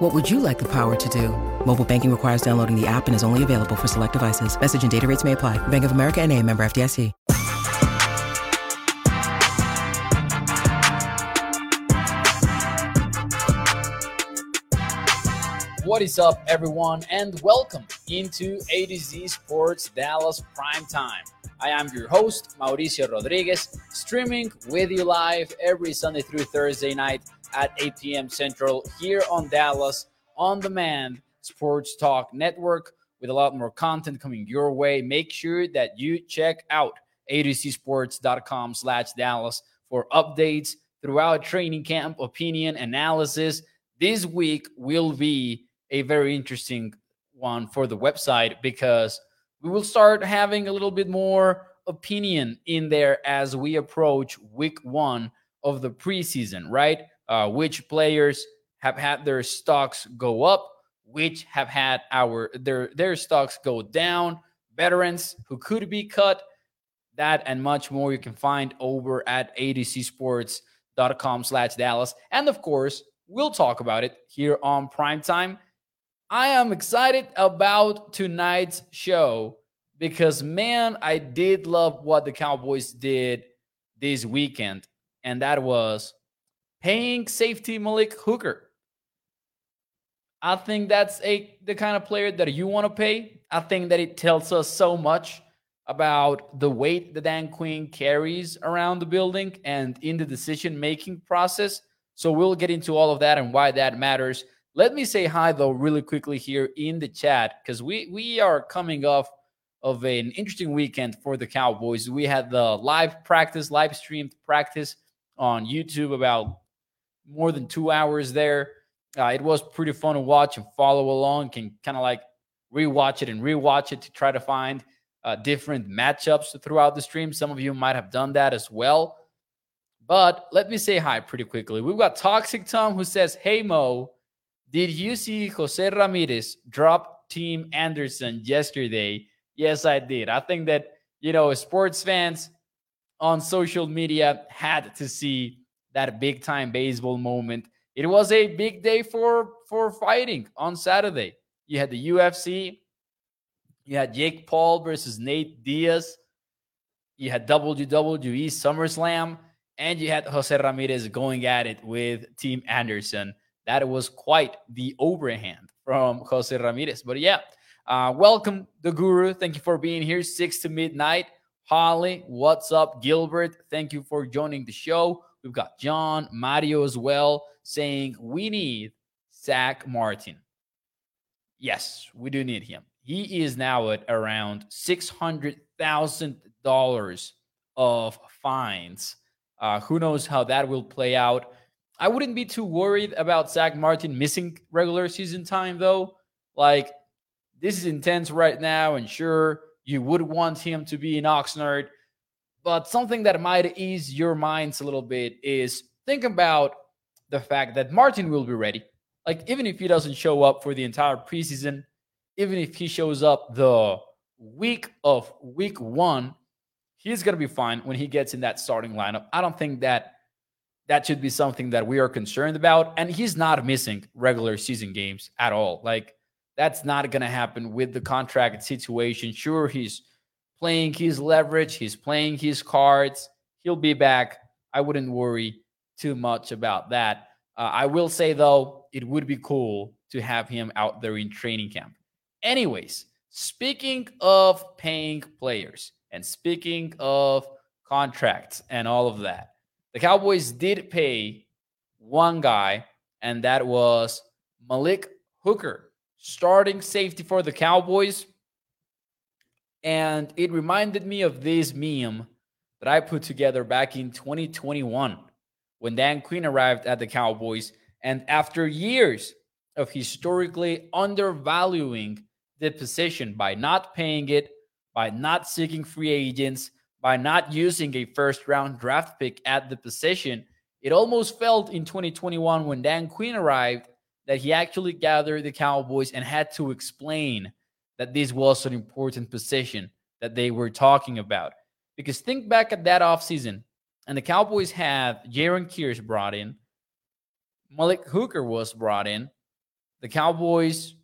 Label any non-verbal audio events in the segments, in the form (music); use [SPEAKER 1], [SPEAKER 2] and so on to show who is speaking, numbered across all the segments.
[SPEAKER 1] What would you like the power to do? Mobile banking requires downloading the app and is only available for select devices. Message and data rates may apply. Bank of America and a member FDIC.
[SPEAKER 2] What is up, everyone, and welcome into A to Z Sports Dallas Prime Time. I am your host, Mauricio Rodriguez, streaming with you live every Sunday through Thursday night at 8 p.m. Central here on Dallas On Demand Sports Talk Network with a lot more content coming your way. Make sure that you check out atozsports.com slash Dallas for updates throughout training camp, opinion, analysis. This week will be a very interesting one for the website because we will start having a little bit more opinion in there as we approach week one of the preseason, right? Uh, which players have had their stocks go up, which have had our their their stocks go down, veterans who could be cut, that and much more you can find over at atozsports.com slash Dallas. And of course, we'll talk about it here on Primetime I am excited about tonight's show because, man, I did love what the Cowboys did this weekend, and that was paying safety Malik Hooker. I think that's a the kind of player that you want to pay. I think that it tells us so much about the weight that Dan Quinn carries around the building and in the decision making process. So we'll get into all of that and why that matters let me say hi though really quickly here in the chat because we we are coming off of an interesting weekend for the Cowboys. We had the live practice, live streamed practice on YouTube about more than two hours there. Uh, it was pretty fun to watch and follow along. Can kind of like rewatch it and rewatch it to try to find uh, different matchups throughout the stream. Some of you might have done that as well. But let me say hi pretty quickly. We've got Toxic Tom who says, Hey Mo, did you see Jose Ramirez drop Tim Anderson yesterday? Yes, I did. I think that, you know, sports fans on social media had to see that big time baseball moment. It was a big day for for fighting on Saturday. You had the UFC, you had Jake Paul versus Nate Diaz, you had WWE SummerSlam, and you had Jose Ramirez going at it with Tim Anderson that was quite the overhand from Jose Ramirez. But yeah, uh, welcome the guru. Thank you for being here, six to midnight. Holly, what's up? Gilbert, thank you for joining the show. We've got John, Mario as well, saying we need Zach Martin. Yes, we do need him. He is now at around $600,000 of fines. Uh, who knows how that will play out? I wouldn't be too worried about Zach Martin missing regular season time, though. Like, this is intense right now, and sure, you would want him to be in Oxnard. But something that might ease your minds a little bit is think about the fact that Martin will be ready. Like, even if he doesn't show up for the entire preseason, even if he shows up the week of week one, he's going to be fine when he gets in that starting lineup. I don't think that that should be something that we are concerned about. And he's not missing regular season games at all. Like, that's not going to happen with the contract situation. Sure, he's playing his leverage, he's playing his cards. He'll be back. I wouldn't worry too much about that. Uh, I will say, though, it would be cool to have him out there in training camp. Anyways, speaking of paying players and speaking of contracts and all of that, the Cowboys did pay one guy, and that was Malik Hooker, starting safety for the Cowboys. And it reminded me of this meme that I put together back in 2021 when Dan Quinn arrived at the Cowboys. And after years of historically undervaluing the position by not paying it, by not seeking free agents, by not using a first round draft pick at the position. It almost felt in 2021 when Dan Quinn arrived that he actually gathered the Cowboys and had to explain that this was an important position that they were talking about. Because think back at that offseason, and the Cowboys had Jayron Kearse brought in, Malik Hooker was brought in. The Cowboys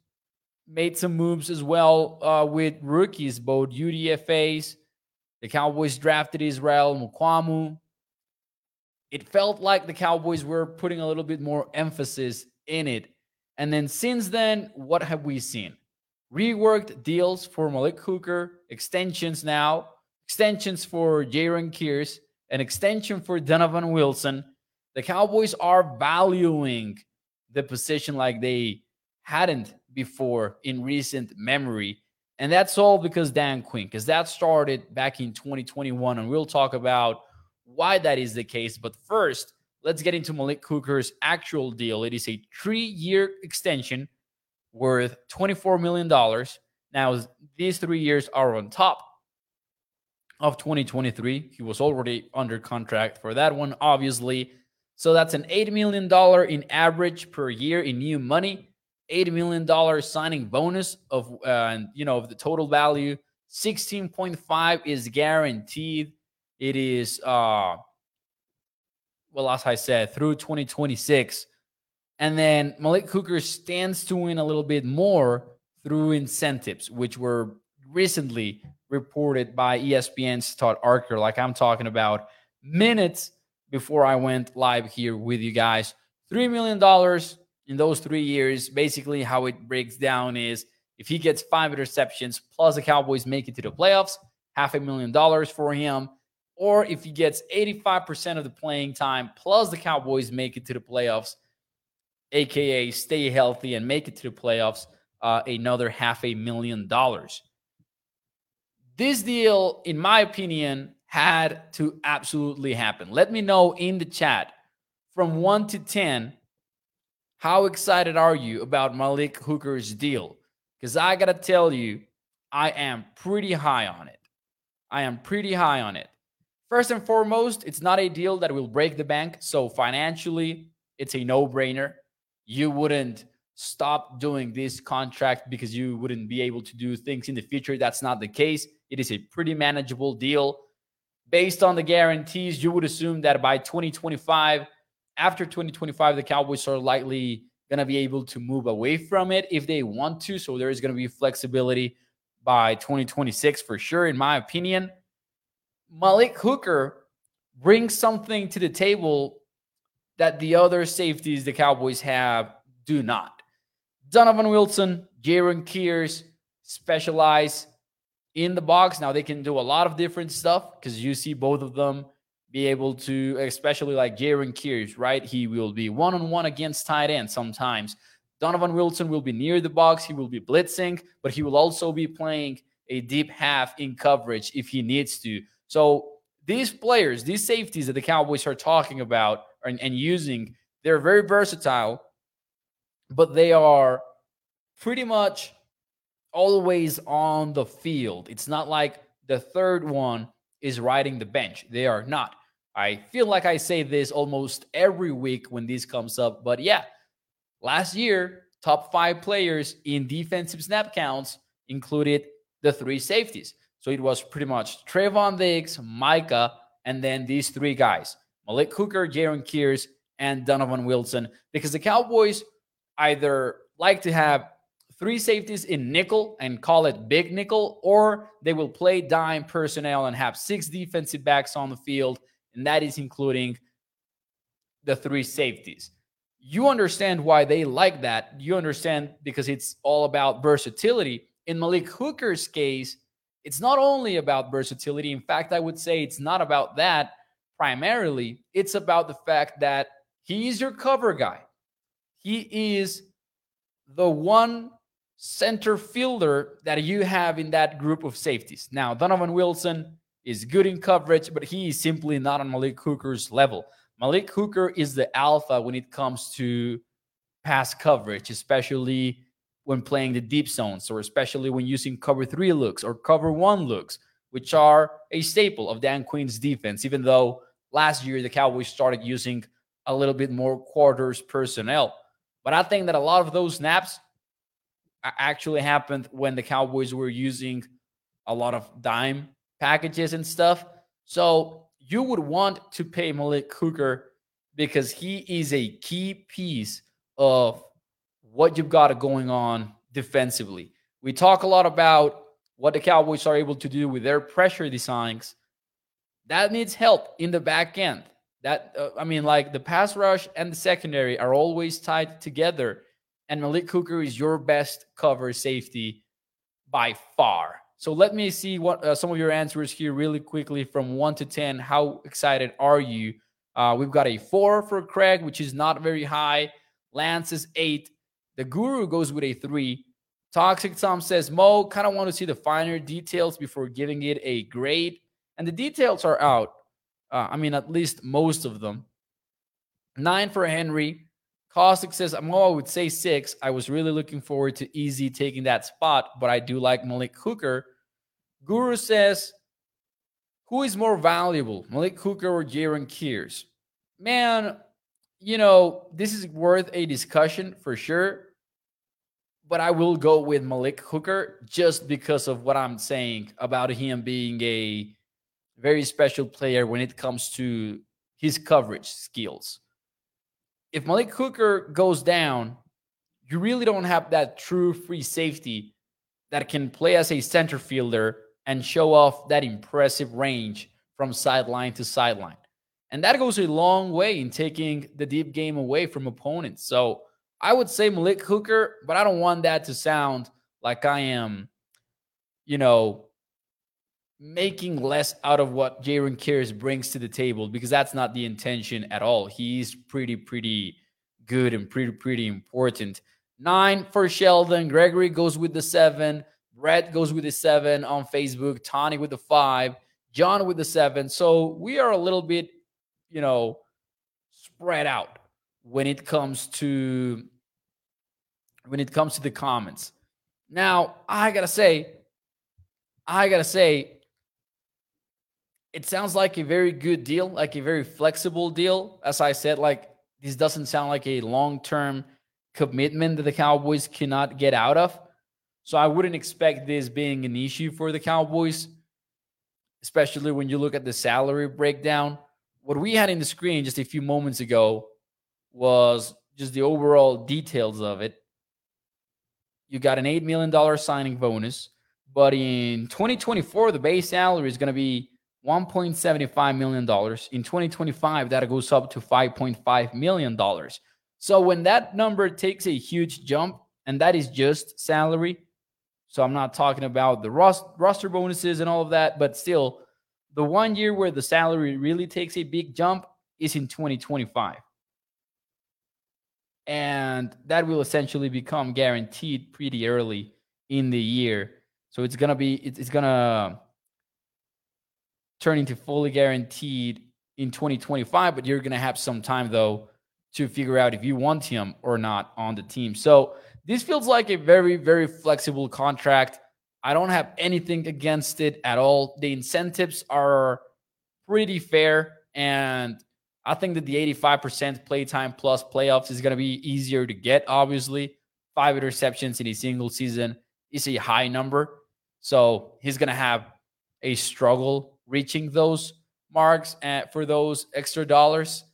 [SPEAKER 2] made some moves as well uh, with rookies, both UDFAs. The Cowboys drafted Israel Mukuamu. It felt like the Cowboys were putting a little bit more emphasis in it. And then since then, what have we seen? Reworked deals for Malik Hooker, extensions now, extensions for Jayron Kearse, an extension for Donovan Wilson. The Cowboys are valuing the position like they hadn't before in recent memory. And that's all because Dan Quinn, because that started back in 2021. And we'll talk about why that is the case. But first, let's get into Malik Hooker's actual deal. It is a three year extension worth $24 million. Now, these three years are on top of 2023. He was already under contract for that one, obviously. So that's an $8 million in average per year in new money. $8 million signing bonus of, uh, you know, of the total value. 16.5 is guaranteed. It is, uh, well, as I said, through 2026. And then Malik Hooker stands to win a little bit more through incentives, which were recently reported by ESPN's Todd Archer, like I'm talking about minutes before I went live here with you guys. $3 million in those three years. Basically, how it breaks down is if he gets five interceptions plus the Cowboys make it to the playoffs, half a million dollars for him. Or if he gets 85% of the playing time plus the Cowboys make it to the playoffs, aka stay healthy and make it to the playoffs, uh, another half a million dollars. This deal, in my opinion, had to absolutely happen. Let me know in the chat from one to 10 how excited are you about Malik Hooker's deal? Because I got to tell you, I am pretty high on it. I am pretty high on it. First and foremost, it's not a deal that will break the bank. So financially, it's a no brainer. You wouldn't stop doing this contract because you wouldn't be able to do things in the future. That's not the case. It is a pretty manageable deal. Based on the guarantees, you would assume that by 2025, after 2025, the Cowboys are likely going to be able to move away from it if they want to. So there is going to be flexibility by 2026 for sure, in my opinion. Malik Hooker brings something to the table that the other safeties the Cowboys have do not. Donovan Wilson, Jayron Kearse specialize in the box. Now they can do a lot of different stuff because you see both of them be able to, especially like Jayron Kearse, right? He will be one on one against tight end sometimes. Donovan Wilson will be near the box. He will be blitzing, but he will also be playing a deep half in coverage if he needs to. So these players, these safeties that the Cowboys are talking about and, and using, they're very versatile, but they are pretty much always on the field. It's not like the third one is riding the bench. They are not. I feel like I say this almost every week when this comes up, but yeah, last year, top five players in defensive snap counts included the three safeties. So it was pretty much Trevon Diggs, Micah, and then these three guys Malik Hooker, Jayron Kearse, and Donovan Wilson, because the Cowboys either like to have three safeties in nickel and call it big nickel, or they will play dime personnel and have six defensive backs on the field, and that is including the three safeties. You understand why they like that. You understand because it's all about versatility. In Malik Hooker's case, it's not only about versatility. In fact, I would say it's not about that primarily. It's about the fact that he is your cover guy. He is the one center fielder that you have in that group of safeties. Now, Donovan Wilson is good in coverage, but he is simply not on Malik Hooker's level. Malik Hooker is the alpha when it comes to pass coverage, especially when playing the deep zones, or especially when using cover three looks or cover one looks. which are a staple of Dan Quinn's defense, even though last year the Cowboys started using a little bit more quarters personnel. But I think that a lot of those snaps actually happened when the Cowboys were using a lot of dime packages and stuff. So you would want to pay Malik Hooker because he is a key piece of what you've got going on defensively. We talk a lot about what the Cowboys are able to do with their pressure designs. That needs help in the back end. That uh, I mean, like the pass rush and the secondary are always tied together, and Malik Hooker is your best cover safety by far. So let me see what uh, some of your answers here really quickly from one to ten. How excited are you? Uh, we've got a four for Craig, which is not very high. Lance is eight. The Guru goes with a three. Toxic Tom says, Mo, kind of want to see the finer details before giving it a grade. And the details are out. Uh, I mean, at least most of them. Nine for Henry. Caustic says, Mo, I would say six. I was really looking forward to Easy taking that spot, but I do like Malik Hooker. Guru says, who is more valuable, Malik Hooker or Jayron Kearse? Man, you know, this is worth a discussion for sure but I will go with Malik Hooker just because of what I'm saying about him being a very special player when it comes to his coverage skills. If Malik Hooker goes down, you really don't have that true free safety that can play as a center fielder and show off that impressive range from sideline to sideline. And that goes a long way in taking the deep game away from opponents. So I would say Malik Hooker, but I don't want that to sound like I am, you know, making less out of what Jayron Kearse brings to the table because that's not the intention at all. He's pretty, pretty good and pretty, pretty important. Nine for Sheldon. Gregory goes with the seven. Brett goes with the seven on Facebook. Tony with the five. John with the seven. So we are a little bit, you know, spread out when it comes to when it comes to the comments. Now, I got to say I got to say it sounds like a very good deal, like a very flexible deal. As I said, like this doesn't sound like a long-term commitment that the Cowboys cannot get out of. So I wouldn't expect this being an issue for the Cowboys, especially when you look at the salary breakdown. What we had in the screen just a few moments ago was just the overall details of it. You got an $8 million signing bonus, but in 2024, the base salary is going to be $1.75 million. In 2025, that goes up to $5.5 million. So when that number takes a huge jump, and that is just salary, so I'm not talking about the roster bonuses and all of that, but still, the one year where the salary really takes a big jump is in 2025 and that will essentially become guaranteed pretty early in the year. So it's gonna be it's, gonna turn to fully guaranteed in 2025, but you're gonna have some time though to figure out if you want him or not on the team. So this feels like a very very flexible contract. I don't have anything against it at all. The incentives are pretty fair and I think that the 85% playtime plus playoffs is going to be easier to get, obviously. Five interceptions in a single season is a high number. So he's going to have a struggle reaching those marks at, for those extra dollars.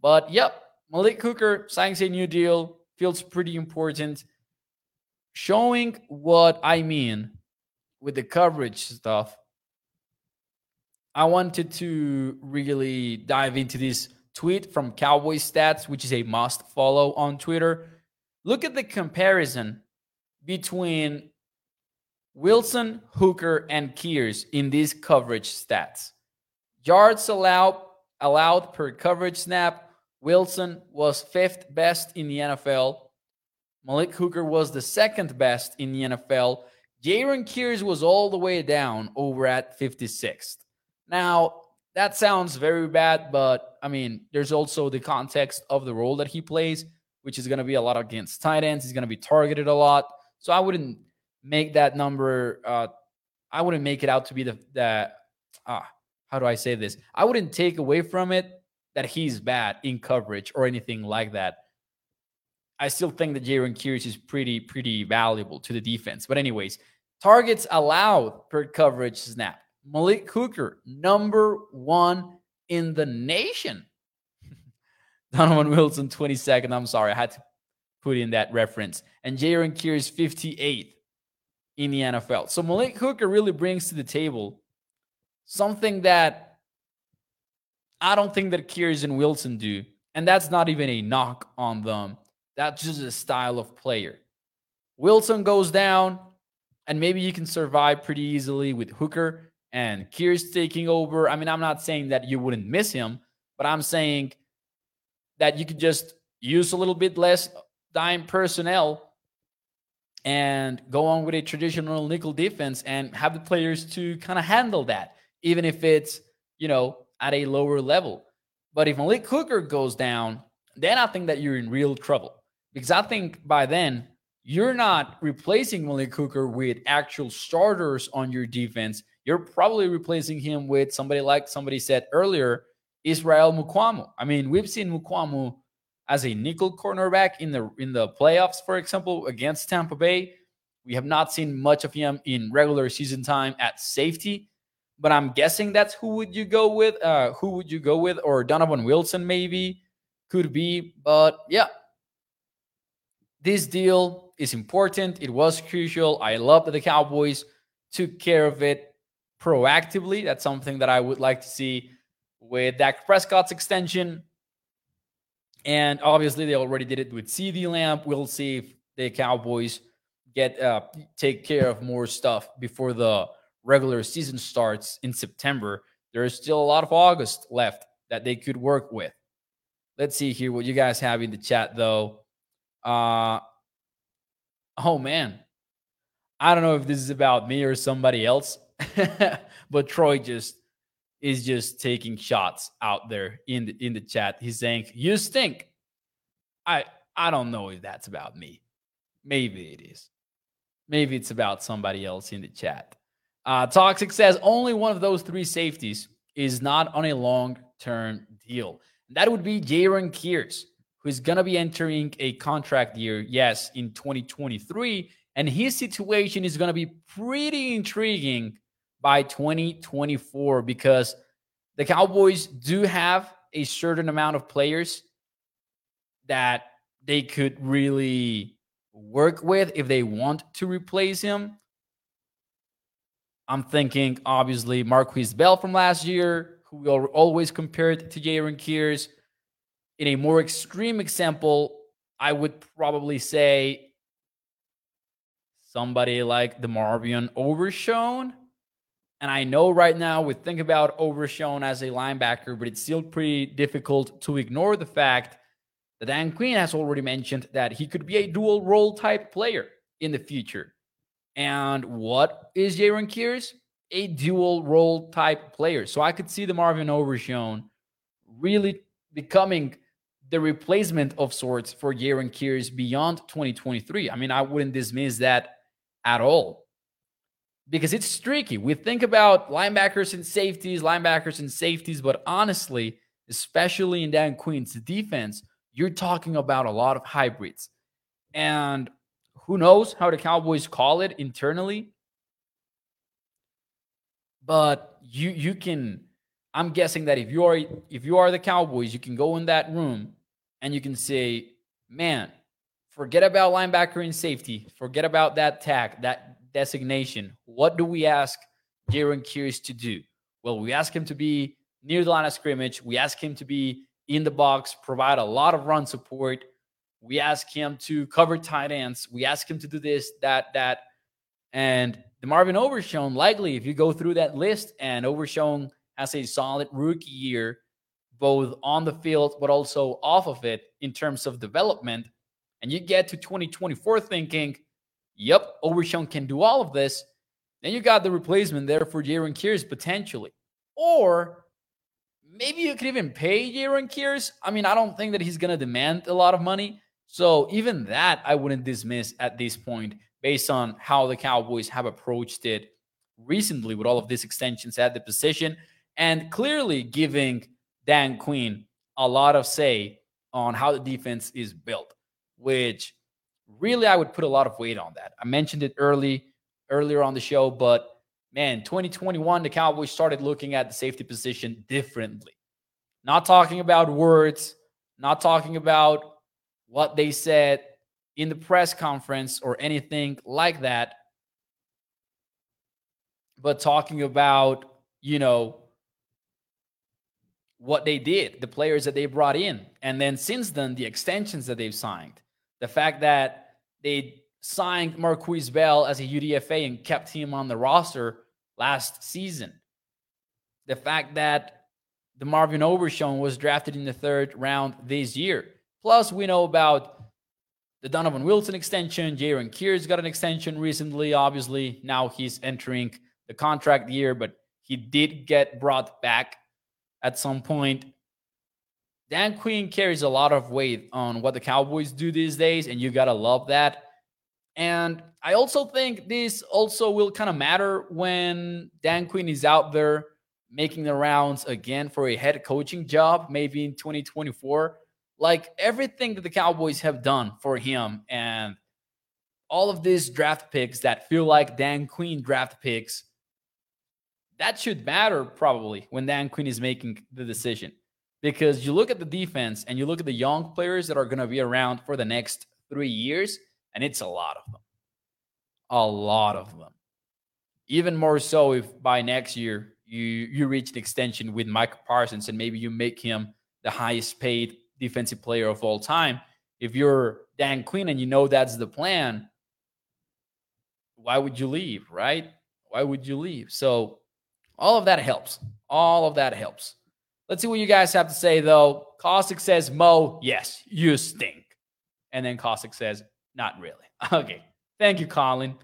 [SPEAKER 2] But yep, Malik Hooker signs a new deal, feels pretty important. Showing what I mean with the coverage stuff I wanted to really dive into this tweet from Cowboy Stats, which is a must follow on Twitter. Look at the comparison between Wilson, Hooker, and Kearse in these coverage stats. Yards allowed allowed per coverage snap. Wilson was fifth best in the NFL. Malik Hooker was the second best in the NFL. Jayron Kearse was all the way down over at 56th. Now, that sounds very bad, but I mean, there's also the context of the role that he plays, which is going to be a lot against tight ends. He's going to be targeted a lot. So I wouldn't make that number uh, I wouldn't make it out to be the the ah how do I say this? I wouldn't take away from it that he's bad in coverage or anything like that. I still think that Jayron Kearse is pretty pretty valuable to the defense. But anyways, targets allowed per coverage snap. Malik Hooker, number one in the nation. (laughs) Donovan Wilson, 22nd. I'm sorry, I had to put in that reference. And Jayron Kearse, 58th in the NFL. So Malik Hooker really brings to the table something that I don't think that Kearse and Wilson do. And that's not even a knock on them. That's just a style of player. Wilson goes down, and maybe you can survive pretty easily with Hooker and Kearse taking over. I mean, I'm not saying that you wouldn't miss him, but I'm saying that you could just use a little bit less dime personnel and go on with a traditional nickel defense and have the players to kind of handle that, even if it's, you know, at a lower level. But if Malik Hooker goes down, then I think that you're in real trouble. Because I think by then, you're not replacing Malik Hooker with actual starters on your defense. You're probably replacing him with somebody like somebody said earlier, Israel Mukuamu. I mean, we've seen Mukuamu as a nickel cornerback in the in the playoffs, for example, against Tampa Bay. We have not seen much of him in regular season time at safety, but I'm guessing that's who would you go with? Uh, who would you go with? Or Donovan Wilson maybe could be, but yeah. This deal is important. It was crucial. I love that the Cowboys took care of it proactively. That's something that I would like to see with Dak Prescott's extension. And obviously, they already did it with CeeDee Lamb. We'll see if the Cowboys get uh, take care of more stuff before the regular season starts in September. There is still a lot of August left that they could work with. Let's see here what you guys have in the chat, though. Uh, oh man, I don't know if this is about me or somebody else, (laughs) but Troy just is just taking shots out there in the in the chat. He's saying, "You stink." I I don't know if that's about me. Maybe it is. Maybe it's about somebody else in the chat. Uh, Toxic says only one of those three safeties is not on a long term deal. That would be Jayron Kearse, who's going to be entering a contract year, yes, in 2023. And his situation is going to be pretty intriguing by 2024 because the Cowboys do have a certain amount of players that they could really work with if they want to replace him. I'm thinking, obviously, Markquese Bell from last year, who we always compared to Jayron Kearse. In a more extreme example, I would probably say somebody like the DeMarvion Overshown and I know right now we think about Overshown as a linebacker, but it's still pretty difficult to ignore the fact that Dan Quinn has already mentioned that he could be a dual role type player in the future. And what is Jayron Kearse? A dual role type player. So I could see DeMarvion Overshown really becoming the replacement of sorts for Jayron Kearse beyond 2023. I mean, I wouldn't dismiss that at all because it's streaky. We think about linebackers and safeties, linebackers and safeties, but honestly, especially in Dan Quinn's defense, you're talking about a lot of hybrids. And who knows how the Cowboys call it internally? But you you can I'm guessing that if you are if you are the Cowboys, you can go in that room and you can say, "Man, forget about linebacker and safety. Forget about that tag, that designation, what do we ask Jayron Kearse to do? Well, we ask him to be near the line of scrimmage. We ask him to be in the box, provide a lot of run support. We ask him to cover tight ends. We ask him to do this, that, that. And DeMarvion Overshown, likely, if you go through that list, and Overshown has a solid rookie year, both on the field, but also off of it in terms of development. And you get to 2024 thinking, Yep, Overshown can do all of this. Then you got the replacement there for Jayron Kearse potentially. Or maybe you could even pay Jayron Kearse. I mean, I don't think that he's going to demand a lot of money. So even that I wouldn't dismiss at this point based on how the Cowboys have approached it recently with all of these extensions at the position and clearly giving Dan Quinn a lot of say on how the defense is built, which really I would put a lot of weight on that. I mentioned it early earlier on the show, but man, 2021 the Cowboys started looking at the safety position differently. Not talking about words, not talking about what they said in the press conference or anything like that, but talking about, you know, what they did, the players that they brought in. And then since then, the extensions that they've signed, the fact that they signed Markquese Bell as a UDFA and kept him on the roster last season, the fact that DeMarvion Overshown was drafted in the third round this year. Plus, we know about the Donovan Wilson extension. Jayron Kearse got an extension recently. Obviously, now he's entering the contract year, but he did get brought back at some point. Dan Quinn carries a lot of weight on what the Cowboys do these days, and you gotta love that. And I also think this also will kind of matter when Dan Quinn is out there making the rounds again for a head coaching job, maybe in 2024. Like everything that the Cowboys have done for him and all of these draft picks that feel like Dan Quinn draft picks that should matter probably when Dan Quinn is making the decision. Because you look at the defense and you look at the young players that are going to be around for the next three years, and it's a lot of them. A lot of them. Even more so if by next year you you reach an extension with Micah Parsons and maybe you make him the highest paid defensive player of all time. If you're Dan Quinn and you know that's the plan, why would you leave, right? Why would you leave? So all of that helps. All of that helps. Let's see what you guys have to say, though. Caustic says, Mo, yes, you stink. And then Caustic says, not really. (laughs) Okay. Thank you, Colin.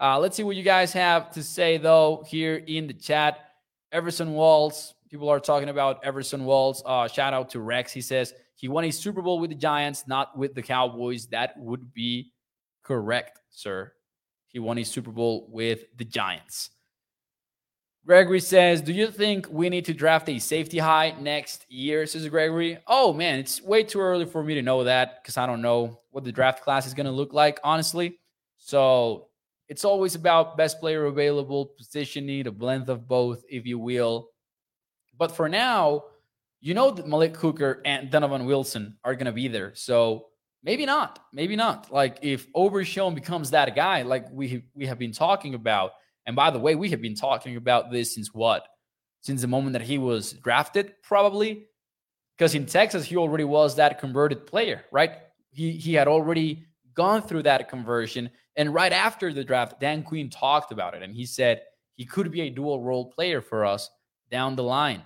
[SPEAKER 2] Uh, let's see what you guys have to say, though, here in the chat. Everson Walls, people are talking about Everson Walls. Uh, shout out to Rex. He says he won a Super Bowl with the Giants, not with the Cowboys. That would be correct, sir. He won a Super Bowl with the Giants. Gregory says, Do you think we need to draft a safety high next year? Says Gregory. Oh, man, it's way too early for me to know that because I don't know what the draft class is going to look like, honestly. So it's always about best player available, positioning, a blend of both, if you will. But for now, you know that Malik Hooker and Donovan Wilson are going to be there. So maybe not. Maybe not. Like if Overshown becomes that guy, like we we have been talking about and by the way, we have been talking about this since what? Since the moment that he was drafted, probably. Because in Texas, he already was that converted player, right? He he had already gone through that conversion. And right after the draft, Dan Quinn talked about it. And he said he could be a dual role player for us down the line.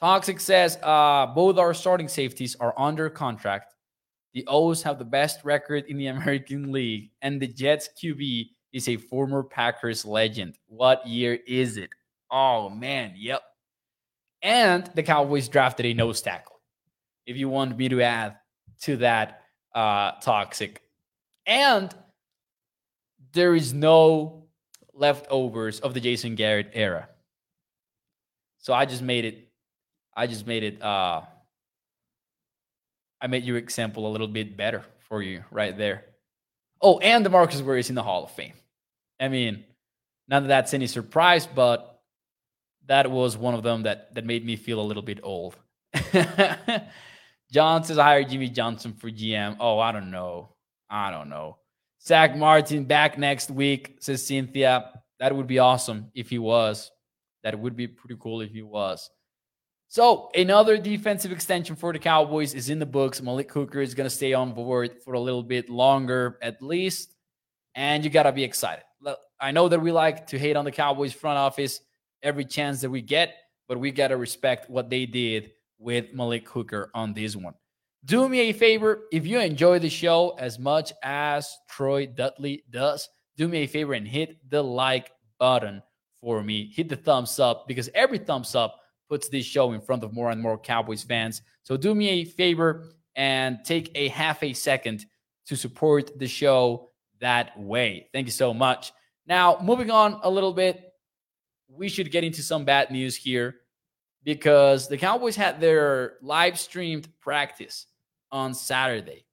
[SPEAKER 2] Toxic says uh, both our starting safeties are under contract. The O's have the best record in the (laughs) American League, and the Jets QB is a former Packers legend. What year is it? Oh, man. Yep. And the Cowboys drafted a nose tackle. If you want me to add to that uh, toxic. And there is no leftovers of the Jason Garrett era. So I just made it. I just made it. Uh, I made your example a little bit better for you right there. Oh, and DeMarcus Ware is in the Hall of Fame. I mean, not that that's any surprise, but that was one of them that that made me feel a little bit old. (laughs) John says I hired Jimmy Johnson for GM. Oh, I don't know. I don't know. Zach Martin back next week, says Cynthia. That would be awesome if he was. That would be pretty cool if he was. So another defensive extension for the Cowboys is in the books. Malik Hooker is going to stay on board for a little bit longer, at least, and you got to be excited. I know that we like to hate on the Cowboys front office every chance that we get, but we got to respect what they did with Malik Hooker on this one. Do me a favor if you enjoy the show as much as Troy Dudley does, do me a favor and hit the like button for me. Hit the thumbs up because every thumbs up puts this show in front of more and more Cowboys fans. So do me a favor and take a half a second to support the show that way. Thank you so much. Now, moving on a little bit, we should get into some bad news here because the Cowboys had their live streamed practice on Saturday.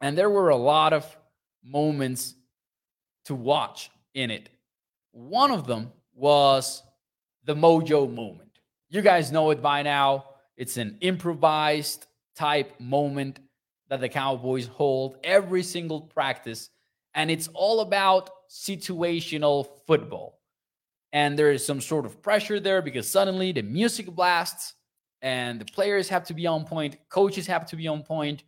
[SPEAKER 2] And there were a lot of moments to watch in it. One of them was the mojo moment. You guys know it by now. It's an improvised type moment that the Cowboys hold every single practice. And it's all about situational football. And there is some sort of pressure there because suddenly the music blasts and the players have to be on point, coaches have to be on point.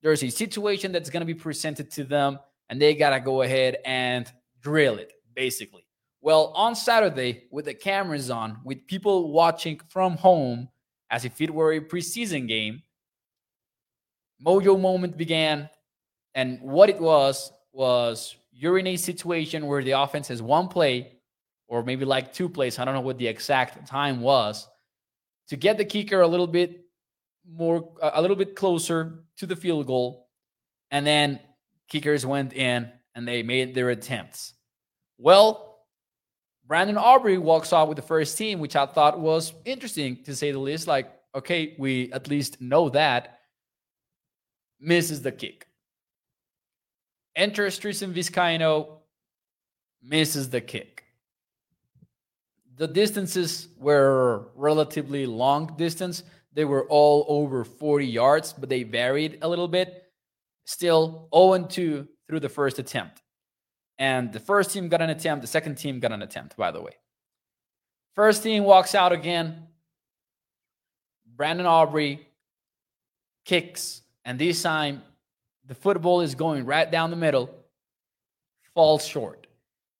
[SPEAKER 2] There's a situation that's going to be presented to them, and they got to go ahead and drill it, basically. Well, on Saturday, with the cameras on, with people watching from home as if it were a preseason game, mojo moment began. And what it was, was you're in a situation where the offense has one play or maybe like two plays. I don't know what the exact time was to get the kicker a little bit more, a little bit closer to the field goal. And then kickers went in and they made their attempts. Well, Brandon Aubrey walks off with the first team, which I thought was interesting to say the least. Like, okay, we at least know that. Misses the kick. Enters Tristan Vizcaino, misses the kick. The distances were relatively long distance. They were all over 40 yards, but they varied a little bit. Still 0 2 through the first attempt. And the first team got an attempt, the second team got an attempt, by the way. First team walks out again. Brandon Aubrey kicks, and this time the football is going right down the middle, falls short.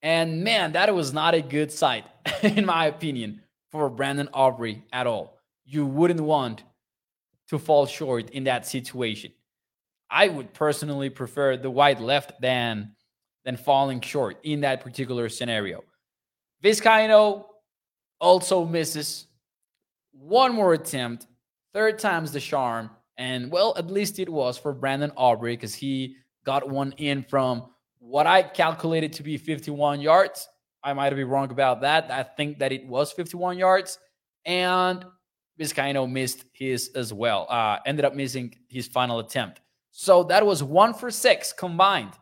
[SPEAKER 2] And man, that was not a good sight, (laughs) in my opinion, for Brandon Aubrey at all. You wouldn't want to fall short in that situation. I would personally prefer the wide left than than falling short in that particular scenario. Vizcaino also misses one more attempt, third time's the charm, and well, at least it was for Brandon Aubrey because he got one in from what I calculated to be 51 yards. I might be wrong about that. I think that it was 51 yards. And Vizcaino missed his as well. Uh, ended up missing his final attempt. So that was one for six combined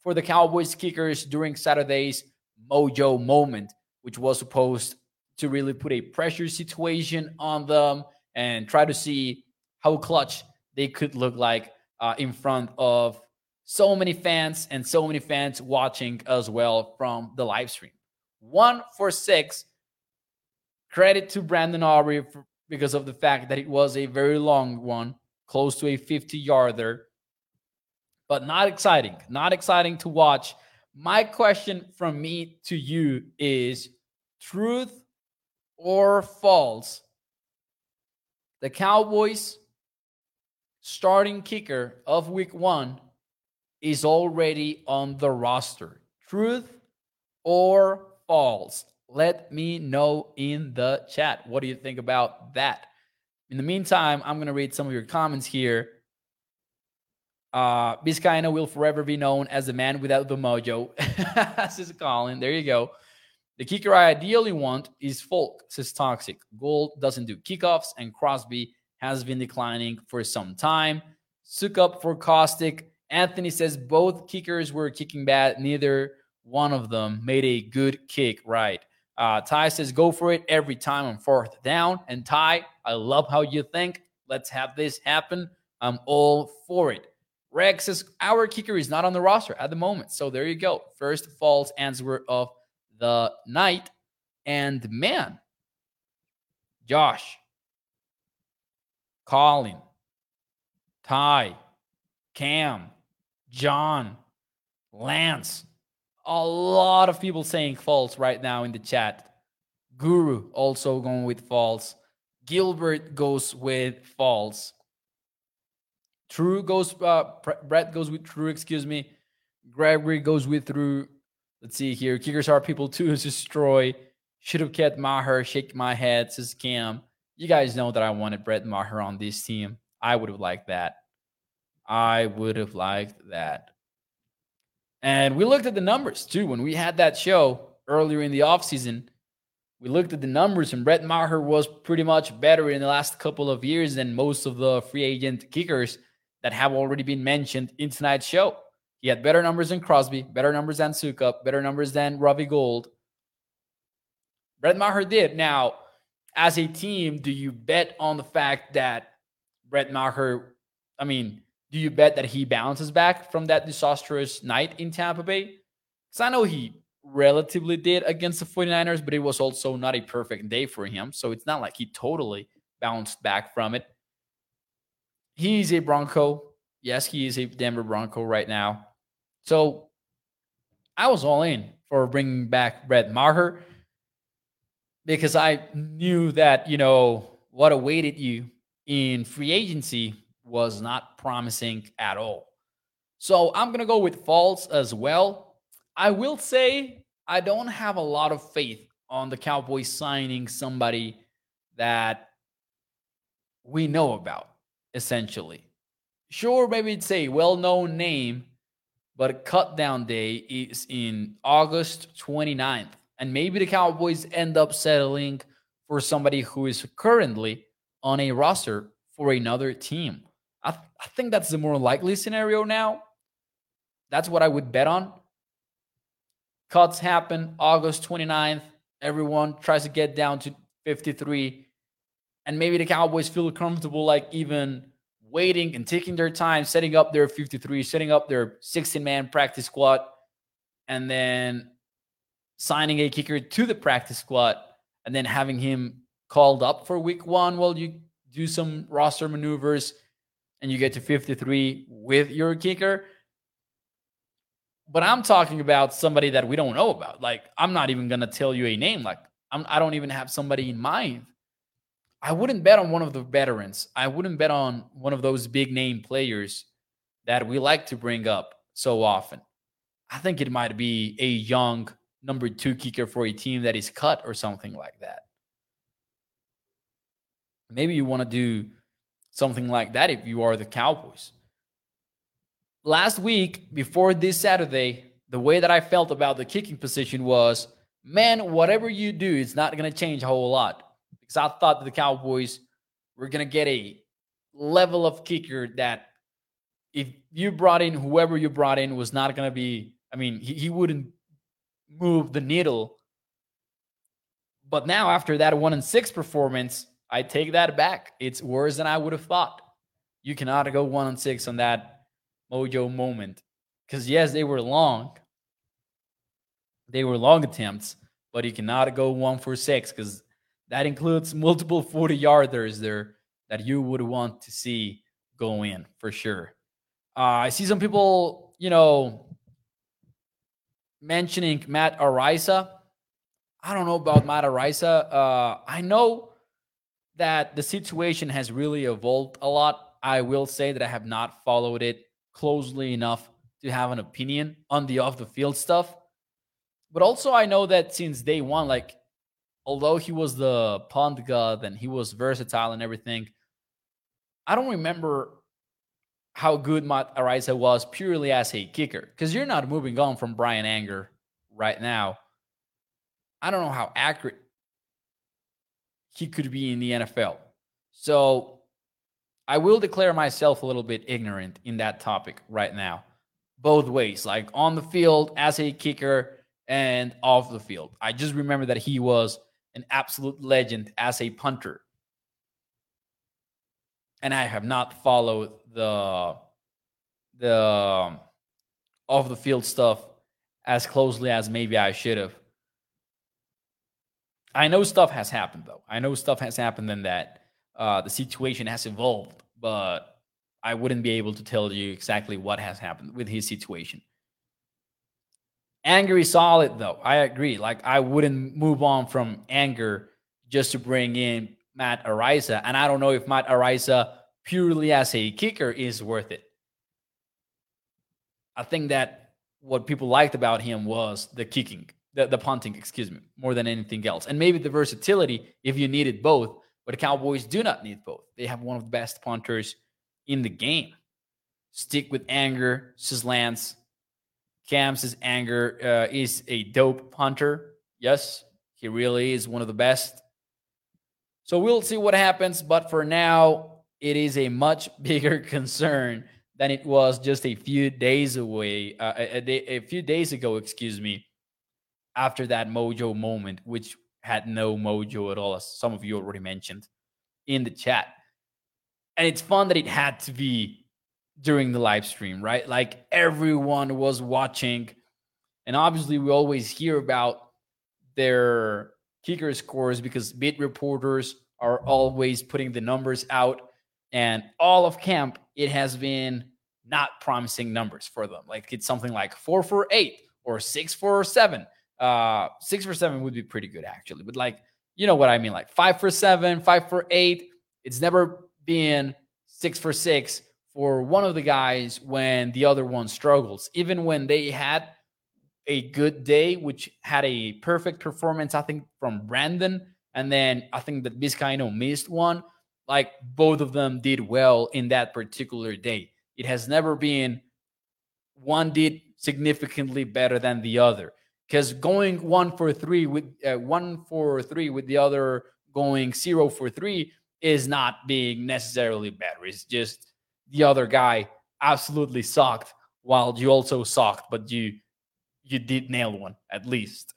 [SPEAKER 2] for the Cowboys kickers during Saturday's mojo moment, which was supposed to really put a pressure situation on them and try to see how clutch they could look like uh, in front of so many fans and so many fans watching as well from the live stream. One for six. Credit to Brandon Aubrey for, because of the fact that it was a very long one, close to a 50 yarder, but not exciting. Not exciting to watch. My question from me to you is truth or false? The Cowboys starting kicker of week one is already on the roster. Truth or false? Let me know in the chat. What do you think about that? In the meantime, I'm going to read some of your comments here. Uh, Vizcaino will forever be known as the man without the mojo, (laughs) says Colin. There you go. The kicker I ideally want is Folk, says Toxic. Gould doesn't do kickoffs, and Crosby has been declining for some time. Succop for Caustic. Anthony says both kickers were kicking bad. Neither one of them made a good kick right. Uh, Ty says go for it every time on fourth down. And Ty, I love how you think. Let's have this happen. I'm all for it. Rex says our kicker is not on the roster at the moment. So there you go. First false answer of the night. And man, Josh, Colin, Ty, Cam, John, Lance. A lot of people saying false right now in the chat. Guru also going with false. Gilbert goes with false. True goes, uh, Brett goes with true, excuse me. Gregory goes with true. Let's see here. Kickers are people to (laughs) destroy. Should have kept my Maher. Shake my head, says Cam. You guys know that I wanted Brett Maher on this team. I would have liked that. I would have liked that. And we looked at the numbers too when we had that show earlier in the offseason. we looked at the numbers, and Brett Maher was pretty much better in the last couple of years than most of the free agent kickers that have already been mentioned in tonight's show. He had better numbers than Crosby, better numbers than Succop, better numbers than Robbie Gould. Brett Maher did. Now, as a team, do you bet on the fact that Brett Maher, I mean, do you bet that he bounces back from that disastrous night in Tampa Bay? Because I know he relatively did against the 49ers, but it was also not a perfect day for him. So it's not like he totally bounced back from it. He's a Bronco. Yes, he is a Denver Bronco right now. So I was all in for bringing back Brett Maher because I knew that, you know, what awaited you in free agency was not promising at all. So I'm going to go with false as well. I will say I don't have a lot of faith on the Cowboys signing somebody that we know about, essentially. Sure, maybe it's a well known name, but cut down day is in August 29th. And maybe the Cowboys end up settling for somebody who is currently on a roster for another team. I, th- I think that's the more likely scenario now. That's what I would bet on. Cuts happen August 29th. Everyone tries to get down to 53. And maybe the Cowboys feel comfortable, like even waiting and taking their time, setting up their 53, setting up their 16 man practice squad, and then signing a kicker to the practice squad, and then having him called up for week one while you do some roster maneuvers and you get to 53 with your kicker. But I'm talking about somebody that we don't know about. Like, I'm not even going to tell you a name. Like, I'm, I don't even have somebody in mind. I wouldn't bet on one of the veterans. I wouldn't bet on one of those big name players that we like to bring up so often. I think it might be a young number two kicker for a team that is cut or something like that. Maybe you want to do something like that if you are the Cowboys last week before this Saturday, the way that I felt about the kicking position was, man, whatever you do, it's not going to change a whole lot. Because I thought that the Cowboys were going to get a level of kicker that if you brought in whoever you brought in was not going to be, I mean, he, he wouldn't move the needle. But now, after that one and six performance, I take that back. It's worse than I would have thought. You cannot go one and six on that mojo moment. Because, yes, they were long. They were long attempts, but you cannot go one for six because that includes multiple 40 yarders there that you would want to see go in for sure. Uh, I see some people, you know, mentioning Matt Araiza. I don't know about Matt Araiza. Uh, I know that the situation has really evolved a lot. I will say that I have not followed it closely enough to have an opinion on the off the field stuff. But also, I know that since day one, like, although he was the punt god and he was versatile and everything, I don't remember how good Matt Araiza was purely as a kicker because you're not moving on from Bryan Anger right now. I don't know how accurate he could be in the NFL. So I will declare myself a little bit ignorant in that topic right now, both ways, like on the field as a kicker and off the field. I just remember that he was an absolute legend as a punter. And I have not followed the the um, off the field stuff as closely as maybe I should have. I know stuff has happened though. I know stuff has happened in that uh, the situation has evolved, but I wouldn't be able to tell you exactly what has happened with his situation. Anger is solid, though. I agree. Like, I wouldn't move on from Anger just to bring in Matt Araiza. And I don't know if Matt Araiza, purely as a kicker, is worth it. I think that what people liked about him was the kicking, the, the punting, excuse me, more than anything else. And maybe the versatility if you needed both. But the Cowboys do not need both. They have one of the best punters in the game. Stick with Anger, says Lance. Cam says Anger uh, is a dope punter. Yes, He really is one of the best. So we'll see what happens. But for now, it is a much (laughs) bigger concern than it was just a few days away, uh, a, a few days ago, excuse me, after that mojo moment, which had no mojo at all, as some of you already mentioned in the chat. And it's fun that it had to be during the live stream, right? Like everyone was watching. And obviously, we always hear about their kicker scores because beat reporters are always putting the numbers out. And all of camp, it has been not promising numbers for them. Like it's something like four for eight or six for seven. Uh, six for seven would be pretty good actually, but like you know what I mean, like five for seven, five for eight. It's never been six for six for one of the guys when the other one struggles. Even when they had a good day, which had a perfect performance, I think from Brandon, and then I think that Vizcaino missed one. Like both of them did well in that particular day. It has never been one did significantly better than the other because going one for three with uh, one for three with the other going zero for three is not being necessarily better. It's just the other guy absolutely sucked while you also sucked, but you you did nail one at least.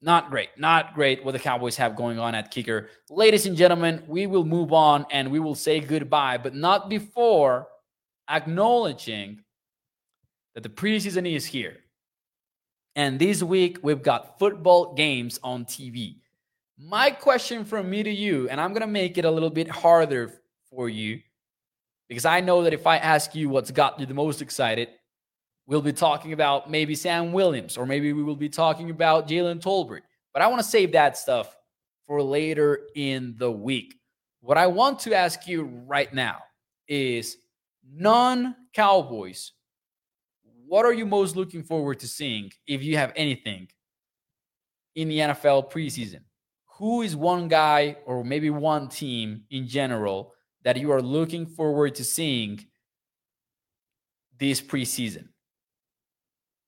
[SPEAKER 2] Not great, not great what the Cowboys have going on at kicker. Ladies and gentlemen, we will move on and we will say goodbye, but not before acknowledging that the preseason is here. And this week, we've got football games on TV. My question from me to you, and I'm going to make it a little bit harder for you because I know that if I ask you what's got you the most excited, we'll be talking about maybe Sam Williams or maybe we will be talking about Jalen Tolbert. But I want to save that stuff for later in the week. What I want to ask you right now is non Cowboys what are you most looking forward to seeing, if you have anything, in the NFL preseason? Who is one guy or maybe one team in general that you are looking forward to seeing this preseason?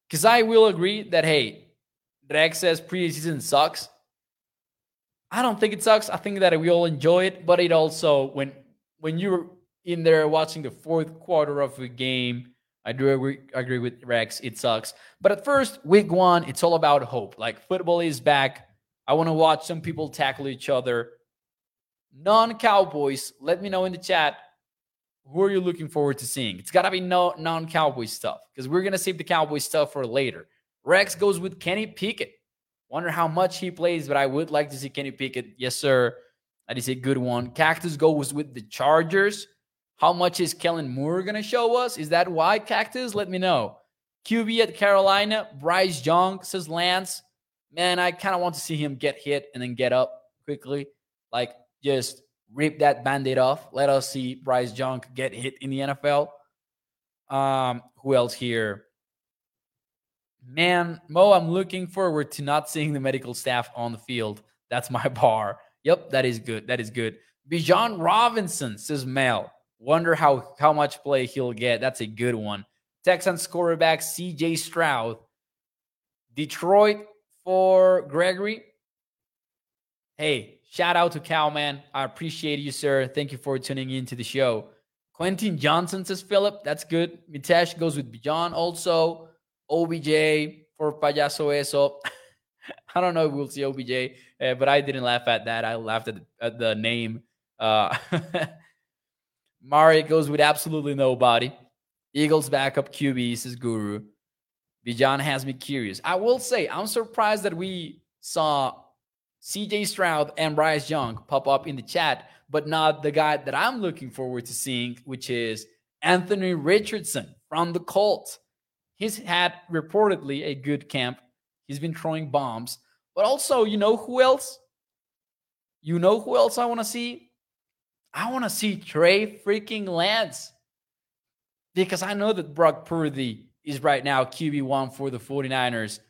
[SPEAKER 2] Because I will agree that, hey, Rex says preseason sucks. I don't think it sucks. I think that we all enjoy it, but it also when when you're in there watching the fourth quarter of a game I do agree, agree with Rex. It sucks. But at first, week one, it's all about hope. Like football is back. I want to watch some people tackle each other. Non Cowboys, let me know in the chat who are you looking forward to seeing? It's got to be no non Cowboy stuff because we're going to save the Cowboy stuff for later. Rex goes with Kenny Pickett. Wonder how much he plays, but I would like to see Kenny Pickett. Yes, sir. That is a good one. Cactus goes with the Chargers. How much is Kellen Moore going to show us? Is that why, Cactus? Let me know. QB at Carolina, Bryce Young, says Lance. Man, I kind of want to see him get hit and then get up quickly. Like, just rip that band aid off. Let us see Bryce Young get hit in the NFL. Um, who else here? Man, Mo, I'm looking forward to not seeing the medical staff on the field. That's my (laughs) bar. Yep, that is good. That is good. Bijan Robinson, says Mel. Wonder how how much play he'll get. That's a good one. Texans quarterback CJ Stroud. Detroit for Gregory. Hey, shout out to Cowman. I appreciate you, sir. Thank you for tuning in to the show. Quentin Johnson says Philip. That's good. Mitesh goes with Bijan also. OBJ for Payaso Eso. (laughs) I don't know if we'll see OBJ, uh, but I didn't laugh at that. I laughed at the, at the name. Uh, (laughs) Mari goes with absolutely nobody. Eagles backup QB, says Guru. Bijan has me curious. I will say, I'm surprised that we saw CJ Stroud and Bryce Young pop up in the chat, but not the guy that I'm looking forward to seeing, which is Anthony Richardson from the Colts. He's had reportedly a good camp. He's been throwing bombs. But also, you know who else? You know who else I want to see? I want to see Trey freaking Lance because I know that Brock Purdy is right now QB1 for the 49ers.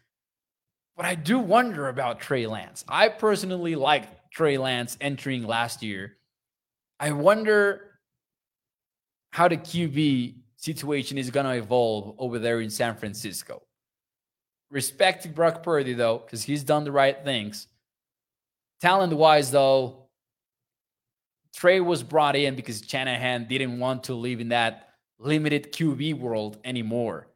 [SPEAKER 2] But I do wonder about Trey Lance. I personally liked Trey Lance entering last year. I wonder how the QB situation is going to evolve over there in San Francisco. Respect to Brock Purdy, though, because he's done the right things. Talent wise, though, Trey was brought in because Shanahan didn't want to live in that limited QB world anymore.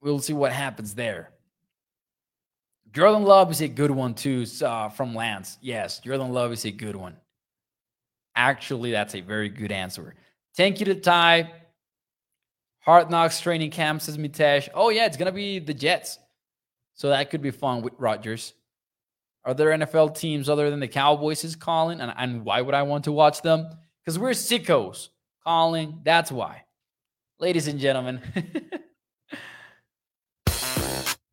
[SPEAKER 2] We'll see what happens there. Jordan Love is a good one too uh, from Lance. Yes, Jordan Love is a good one. Actually, that's a very good answer. Thank you to Ty. Hard Knocks training camp says Mitesh. Oh yeah, it's gonna be the Jets, so that could be fun with Rodgers. Are there NFL teams other than the Cowboys is calling, and, and why would I want to watch them? Because we're sickos calling. That's why, ladies and gentlemen. (laughs)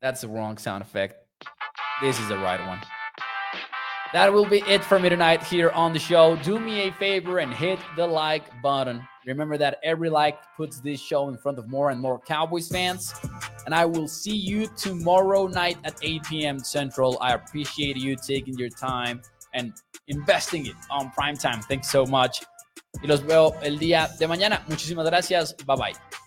[SPEAKER 2] that's the wrong sound effect. This is the right one. That will be it for me tonight here on the show. Do me a favor and hit the like button. Remember that every like puts this show in front of more and more Cowboys fans. And I will see you tomorrow night at 8 p.m. Central. I appreciate you taking your time and investing it on prime time. Thanks so much. Y los veo el día de mañana. Muchísimas gracias. Bye bye.